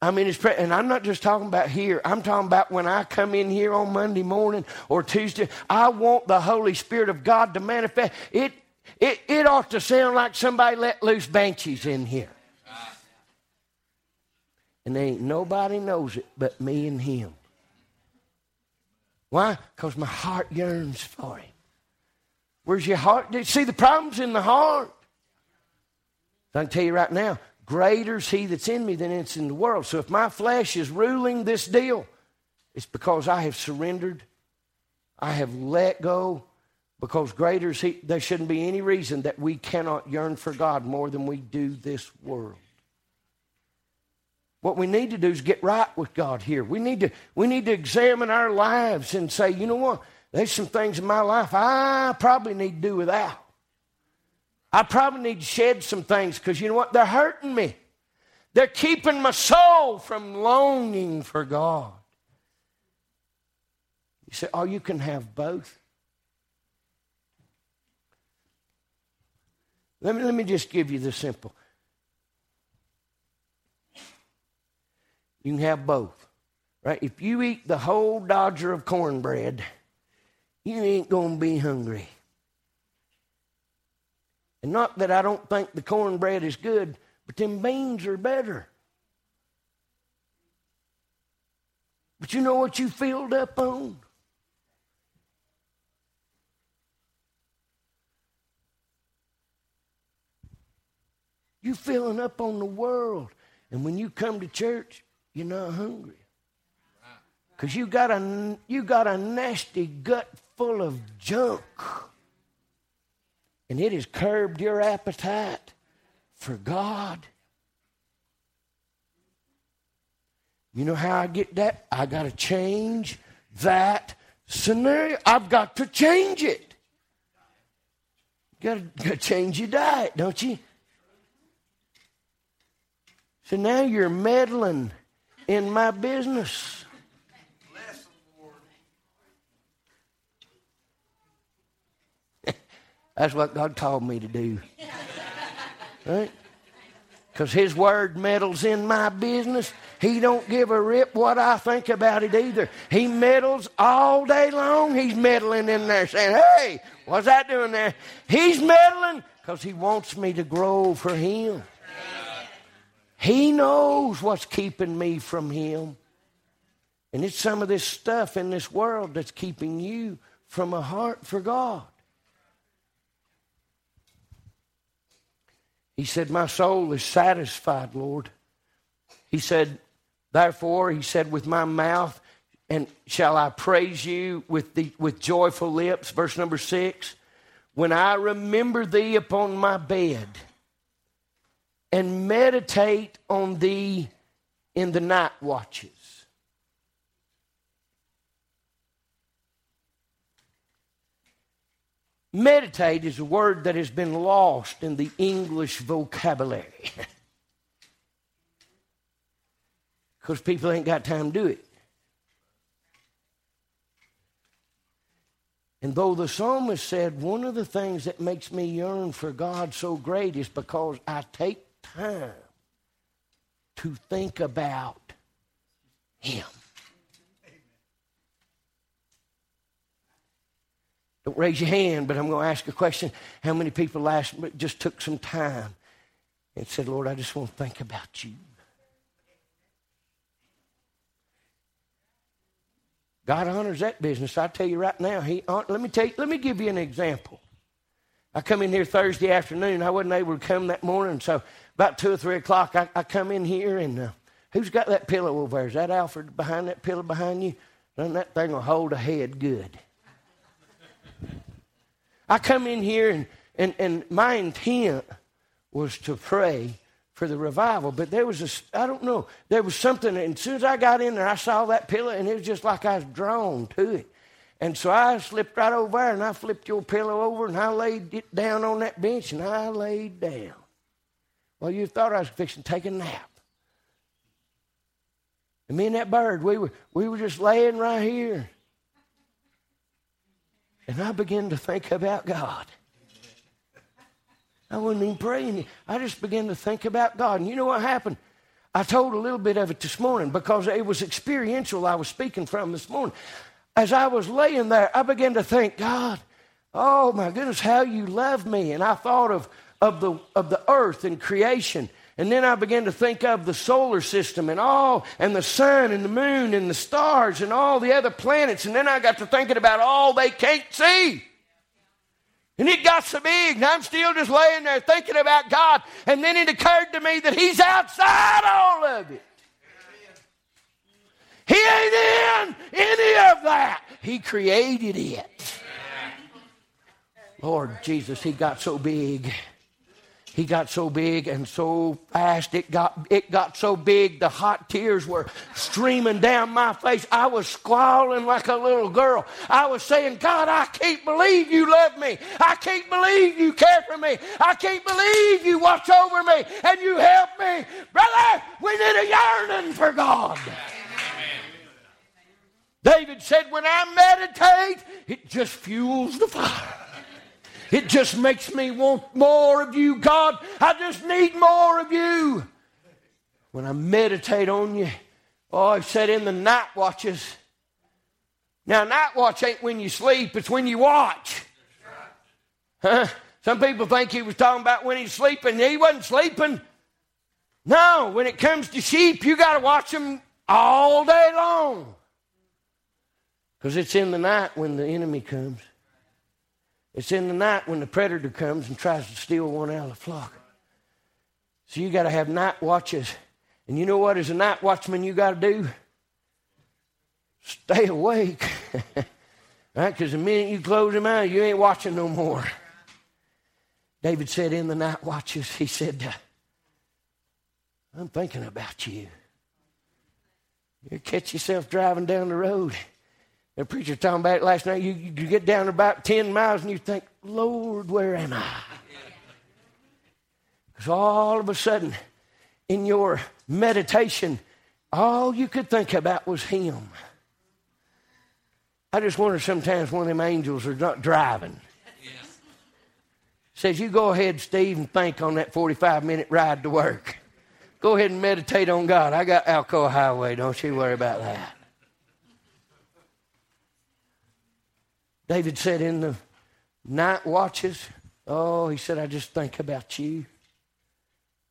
I'm in His presence, and I'm not just talking about here, I'm talking about when I come in here on Monday morning or Tuesday, I want the Holy Spirit of God to manifest. It, it, it ought to sound like somebody let loose banshees in here. And ain't nobody knows it but me and Him. Why? Because my heart yearns for Him. Where's your heart? See, the problem's in the heart. I can tell you right now, greater is he that's in me than it's in the world. So if my flesh is ruling this deal, it's because I have surrendered, I have let go, because greater is he. There shouldn't be any reason that we cannot yearn for God more than we do this world. What we need to do is get right with God here. We need to, we need to examine our lives and say, you know what? There's some things in my life I probably need to do without. I probably need to shed some things because you know what? They're hurting me. They're keeping my soul from longing for God. You say, oh, you can have both. Let me, let me just give you the simple. You can have both. Right? If you eat the whole dodger of cornbread, you ain't going to be hungry. And not that I don't think the cornbread is good, but them beans are better. But you know what you filled up on? You filling up on the world. And when you come to church, you're not hungry. Because you got a you got a nasty gut full of junk and it has curbed your appetite for God. You know how I get that? I got to change that scenario. I've got to change it. You got to change your diet, don't you? So now you're meddling in my business. That's what God called me to do. Right? Because His Word meddles in my business. He don't give a rip what I think about it either. He meddles all day long. He's meddling in there saying, hey, what's that doing there? He's meddling because He wants me to grow for Him. He knows what's keeping me from Him. And it's some of this stuff in this world that's keeping you from a heart for God. He said, My soul is satisfied, Lord. He said, Therefore, he said, with my mouth, and shall I praise you with, the, with joyful lips? Verse number six. When I remember thee upon my bed and meditate on thee in the night watches. Meditate is a word that has been lost in the English vocabulary. Because people ain't got time to do it. And though the psalmist said, one of the things that makes me yearn for God so great is because I take time to think about Him. Don't raise your hand, but I'm going to ask a question. How many people last just took some time and said, Lord, I just want to think about you? God honors that business. I tell you right now. He let me tell you, let me give you an example. I come in here Thursday afternoon. I wasn't able to come that morning, so about two or three o'clock, I, I come in here and uh, who's got that pillow over there? Is that Alfred behind that pillow behind you? Doesn't that thing will hold a head good? I come in here and, And, and my intent was to pray for the revival. But there was a, I don't know, there was something, and as soon as I got in there, I saw that pillow, and it was just like I was drawn to it. And so I slipped right over there, and I flipped your pillow over, and I laid it down on that bench, and I laid down. Well, you thought I was fixing to take a nap. And me and that bird, we were, we were just laying right here. And I began to think about God. I wasn't even praying. I just began to think about God. And you know what happened? I told a little bit of it this morning because it was experiential I was speaking from this morning. As I was laying there, I began to think, God, oh my goodness, how you love me. And I thought of, of, the, of the earth and creation and then I began to think of the solar system and all, and the sun and the moon and the stars and all the other planets. And then I got to thinking about all they can't see. And it got so big, and I'm still just laying there thinking about God. And then it occurred to me that He's outside all of it. He ain't in any of that. He created it. Lord Jesus, He got so big he got so big and so fast it got it got so big the hot tears were streaming down my face. I was squalling like a little girl. I was saying god i can't believe you love me. I can't believe you care for me. I can't believe you watch over me and you help me. Brother we need a yearning for god. David said when i meditate it just fuels the fire it just makes me want more of you, God. I just need more of you. When I meditate on you, oh, I've said in the night watches. Now, night watch ain't when you sleep, it's when you watch. Huh? Some people think he was talking about when he's sleeping. He wasn't sleeping. No, when it comes to sheep, you got to watch them all day long. Because it's in the night when the enemy comes. It's in the night when the predator comes and tries to steal one out of the flock. So you got to have night watches. And you know what, as a night watchman, you got to do? Stay awake. right? Because the minute you close them out, you ain't watching no more. David said in the night watches, he said, I'm thinking about you. You catch yourself driving down the road the preacher talking about it last night. You, you get down about 10 miles and you think, Lord, where am I? Because all of a sudden, in your meditation, all you could think about was Him. I just wonder sometimes when them angels are not driving. Says, You go ahead, Steve, and think on that 45 minute ride to work. Go ahead and meditate on God. I got Alcoa Highway. Don't you worry about that. David said in the night watches, Oh, he said, I just think about you.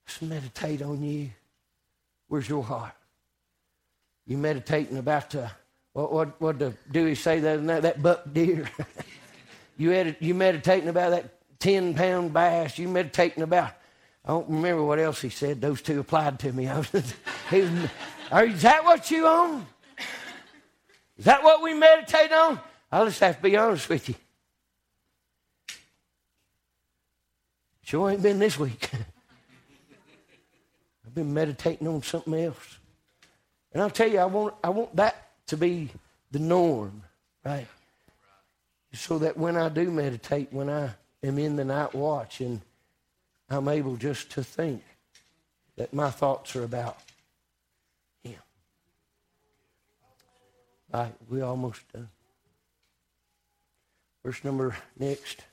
Just meditate on you. Where's your heart? You meditating about the, what, what, what the Dewey say that, that buck deer? you, edit, you meditating about that 10 pound bass. You meditating about, I don't remember what else he said. Those two applied to me. I was, he was, is that what you on? Is that what we meditate on? I'll just have to be honest with you. Sure ain't been this week. I've been meditating on something else. And I'll tell you, I want, I want that to be the norm, right? So that when I do meditate, when I am in the night watch, and I'm able just to think that my thoughts are about Him. All right, we almost done. Verse number next.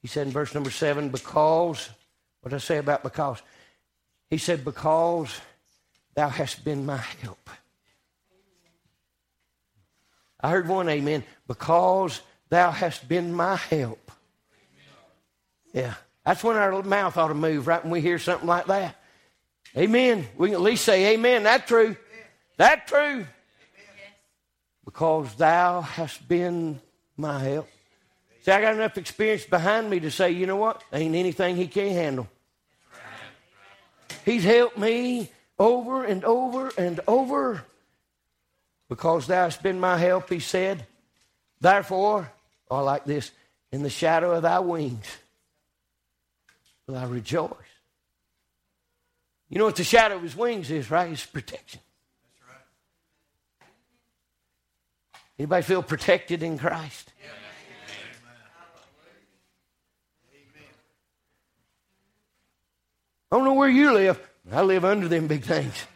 He said in verse number seven, because, what did I say about because? He said, because thou hast been my help. I heard one amen. Because thou hast been my help. Yeah. That's when our mouth ought to move, right? When we hear something like that. Amen. We can at least say, Amen. That's true. That's true because thou hast been my help. See, I got enough experience behind me to say, you know what? Ain't anything he can't handle. He's helped me over and over and over. Because thou hast been my help, he said. Therefore, I like this. In the shadow of thy wings will I rejoice. You know what the shadow of his wings is, right? It's protection. Anybody feel protected in Christ? I don't know where you live. I live under them big things.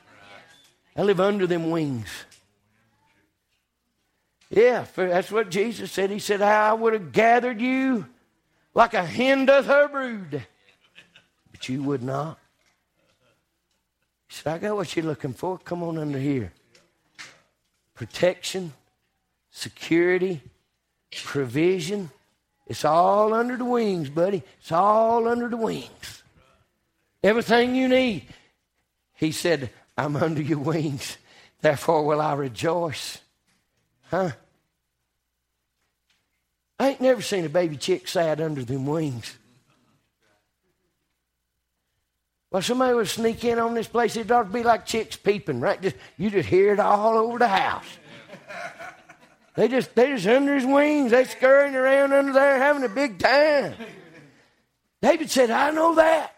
I live under them wings. Yeah, that's what Jesus said. He said, I would have gathered you like a hen doth her brood, but you would not. He said, I got what you're looking for. Come on under here. Protection, security, provision. It's all under the wings, buddy. It's all under the wings. Everything you need. He said, I'm under your wings. Therefore will I rejoice. Huh? I ain't never seen a baby chick sad under them wings. Well, somebody would sneak in on this place. It'd ought to be like chicks peeping, right? Just, you just hear it all over the house. They just they just under his wings. They scurrying around under there having a big time. David said, I know that.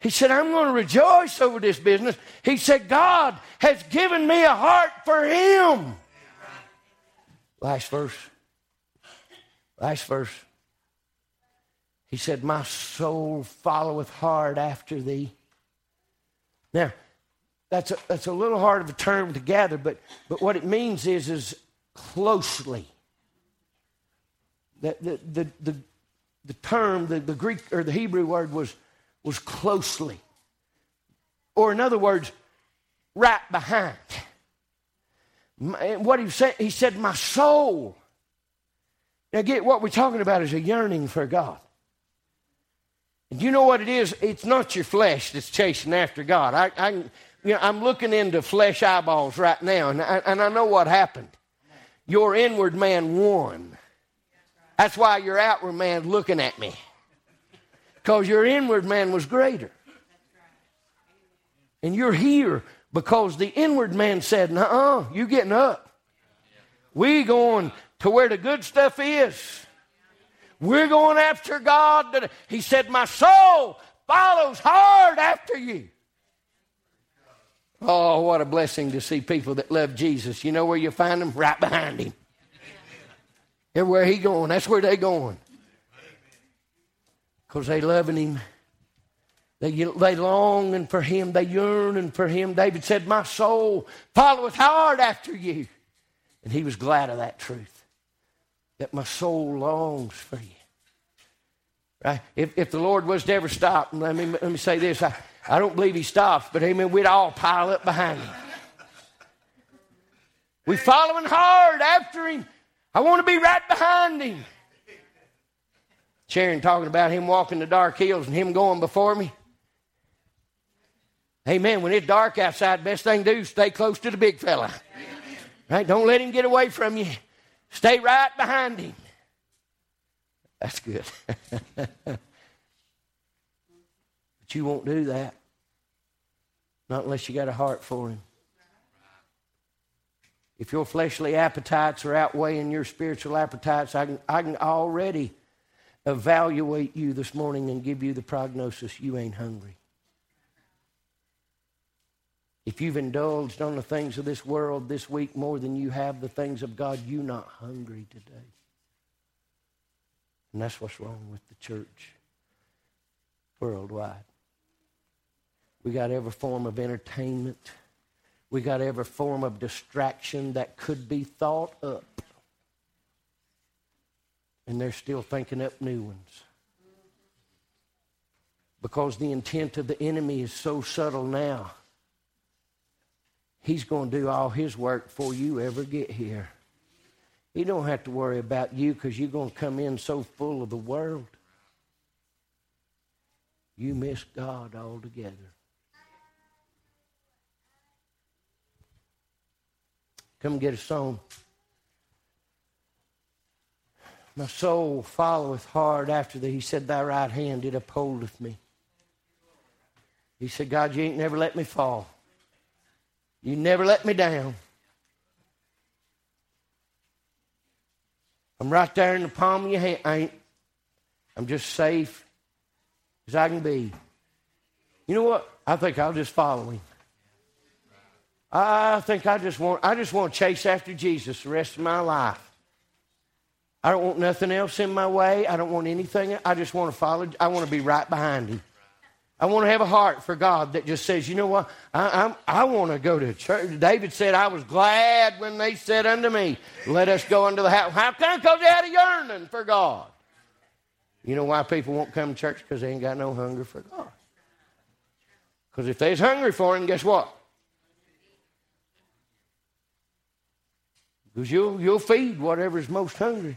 He said, I'm going to rejoice over this business. He said, God has given me a heart for him. Last verse. Last verse. He said, My soul followeth hard after thee. Now, that's a, that's a little hard of a term to gather, but, but what it means is, is closely. The, the, the, the, the term, the, the Greek or the Hebrew word was was closely. Or, in other words, right behind. Eh, what he said, he said, My soul. Now, get what we're talking about is a yearning for God. And you know what it is? It's not your flesh that's chasing after God. I, I you know, I'm looking into flesh eyeballs right now, and I, and I know what happened. Your inward man won. That's why your outward man looking at me because your inward man was greater. And you're here because the inward man said, "Uh, you getting up. We going to where the good stuff is. We're going after God." He said, "My soul follows hard after you." Oh, what a blessing to see people that love Jesus. You know where you find them? Right behind him. Everywhere he going, that's where they going because they loving him. They, they longing for him. They yearning for him. David said, My soul followeth hard after you. And he was glad of that truth, that my soul longs for you. Right? If, if the Lord was to ever stop, let me, let me say this I, I don't believe he stops, but amen, we'd all pile up behind him. We following hard after him. I want to be right behind him. Sharon talking about him walking the dark hills and him going before me. Amen. When it's dark outside, best thing to do is stay close to the big fella. Right? Don't let him get away from you. Stay right behind him. That's good. you won't do that. Not unless you got a heart for him. If your fleshly appetites are outweighing your spiritual appetites, I can, I can already evaluate you this morning and give you the prognosis you ain't hungry. If you've indulged on the things of this world this week more than you have the things of God, you're not hungry today. And that's what's wrong with the church worldwide. We got every form of entertainment. We got every form of distraction that could be thought up and they're still thinking up new ones. Because the intent of the enemy is so subtle now. He's going to do all his work before you ever get here. He don't have to worry about you because you're going to come in so full of the world. You miss God altogether. Come get a song. My soul followeth hard after thee. He said, Thy right hand it upholdeth me. He said, God, you ain't never let me fall. You never let me down. I'm right there in the palm of your hand. I ain't, I'm just safe as I can be. You know what? I think I'll just follow him. I think I just want I just want to chase after Jesus the rest of my life. I don't want nothing else in my way. I don't want anything. I just want to follow. I want to be right behind him. I want to have a heart for God that just says, you know what? I, I'm, I want to go to church. David said, I was glad when they said unto me, Let us go unto the house. How come? Because they had a yearning for God. You know why people won't come to church? Because they ain't got no hunger for God. Because if they's hungry for Him, guess what? Because you'll, you'll feed whatever's most hungry.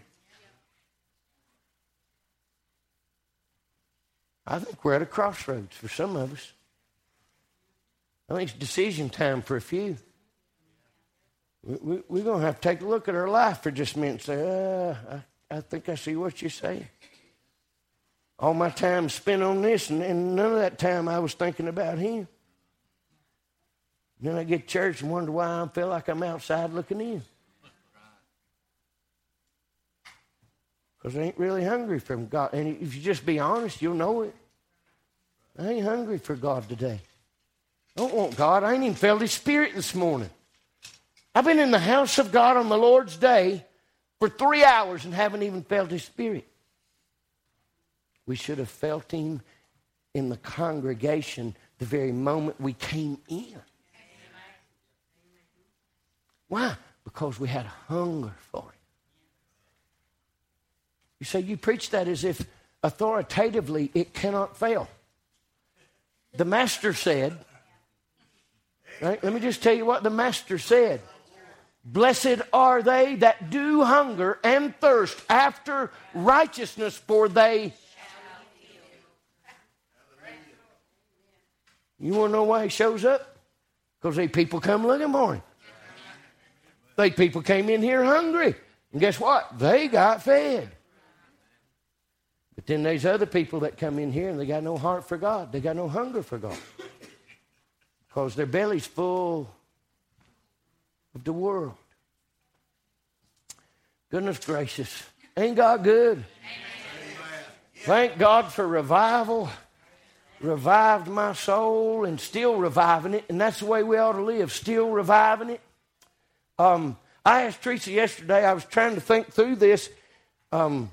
I think we're at a crossroads for some of us. I think it's decision time for a few. We, are we, going to have to take a look at our life for just a minute and say, uh, I, I think I see what you're saying. All my time spent on this, and, and none of that time I was thinking about him. And then I get to church and wonder why I feel like I'm outside looking in. Because I ain't really hungry for God. And if you just be honest, you'll know it. I ain't hungry for God today. I don't want God. I ain't even felt His Spirit this morning. I've been in the house of God on the Lord's day for three hours and haven't even felt His Spirit. We should have felt Him in the congregation the very moment we came in. Why? Because we had hunger for Him. You say you preach that as if authoritatively it cannot fail. The Master said, right? Let me just tell you what the Master said. Blessed are they that do hunger and thirst after righteousness, for they. You want to know why he shows up? Because they people come looking for him. They people came in here hungry. And guess what? They got fed. But then there's other people that come in here and they got no heart for God. They got no hunger for God. Because their belly's full of the world. Goodness gracious. Ain't God good? Thank God for revival. Revived my soul and still reviving it. And that's the way we ought to live, still reviving it. Um, I asked Teresa yesterday, I was trying to think through this. Um,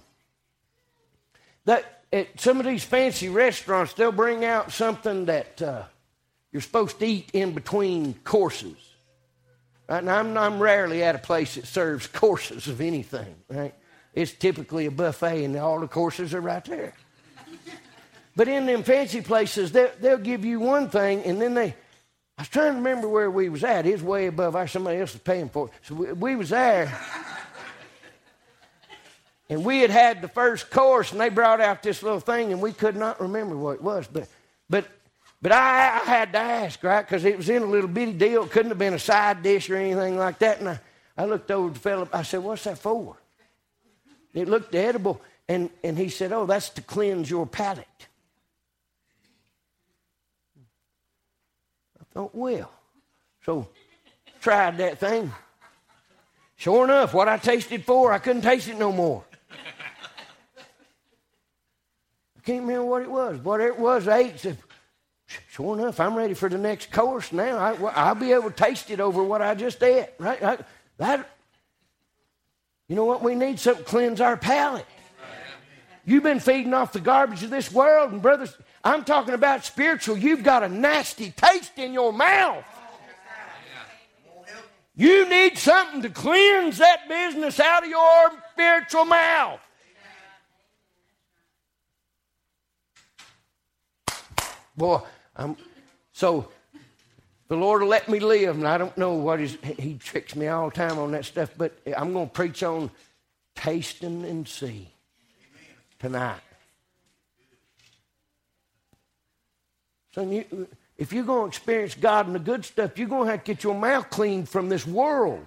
that at some of these fancy restaurants, they'll bring out something that uh, you're supposed to eat in between courses. Right? now, I'm, I'm rarely at a place that serves courses of anything, right? It's typically a buffet, and all the courses are right there. But in them fancy places, they'll, they'll give you one thing, and then they. I was trying to remember where we was at. It's way above our. Somebody else is paying for it. So we, we was there. And we had had the first course, and they brought out this little thing, and we could not remember what it was. But, but, but I, I had to ask, right? Because it was in a little bitty deal. It couldn't have been a side dish or anything like that. And I, I looked over to Philip. I said, What's that for? It looked edible. And, and he said, Oh, that's to cleanse your palate. I thought, Well, so tried that thing. Sure enough, what I tasted for, I couldn't taste it no more. Can't remember what it was. Whatever it was, I ate. Said, sure enough, I'm ready for the next course now. I, will be able to taste it over what I just ate. Right? I, that. You know what? We need something to cleanse our palate. You've been feeding off the garbage of this world, and brothers, I'm talking about spiritual. You've got a nasty taste in your mouth. You need something to cleanse that business out of your spiritual mouth. Boy, I'm, so the Lord will let me live, and I don't know what is, He tricks me all the time on that stuff, but I'm going to preach on tasting and see tonight. So you, if you're going to experience God and the good stuff, you're going to have to get your mouth clean from this world.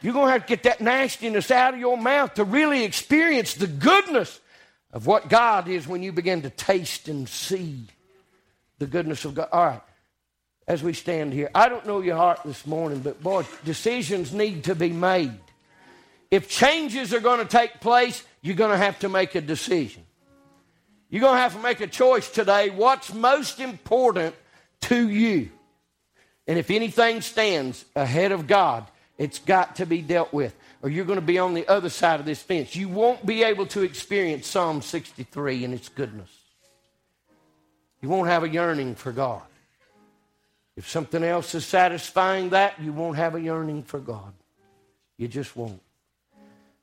You're going to have to get that nastiness out of your mouth to really experience the goodness of what God is when you begin to taste and see the goodness of God. All right, as we stand here, I don't know your heart this morning, but boy, decisions need to be made. if changes are going to take place, you're going to have to make a decision. You're going to have to make a choice today. What's most important to you? And if anything stands ahead of God, it's got to be dealt with, or you're going to be on the other side of this fence. You won't be able to experience Psalm 63 and its goodness. You won't have a yearning for God. If something else is satisfying that, you won't have a yearning for God. You just won't.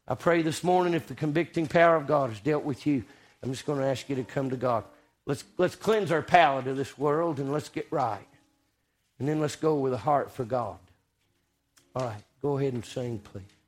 I pray this morning if the convicting power of God has dealt with you, I'm just going to ask you to come to God. Let's, let's cleanse our palate of this world and let's get right. And then let's go with a heart for God. All right, go ahead and sing, please.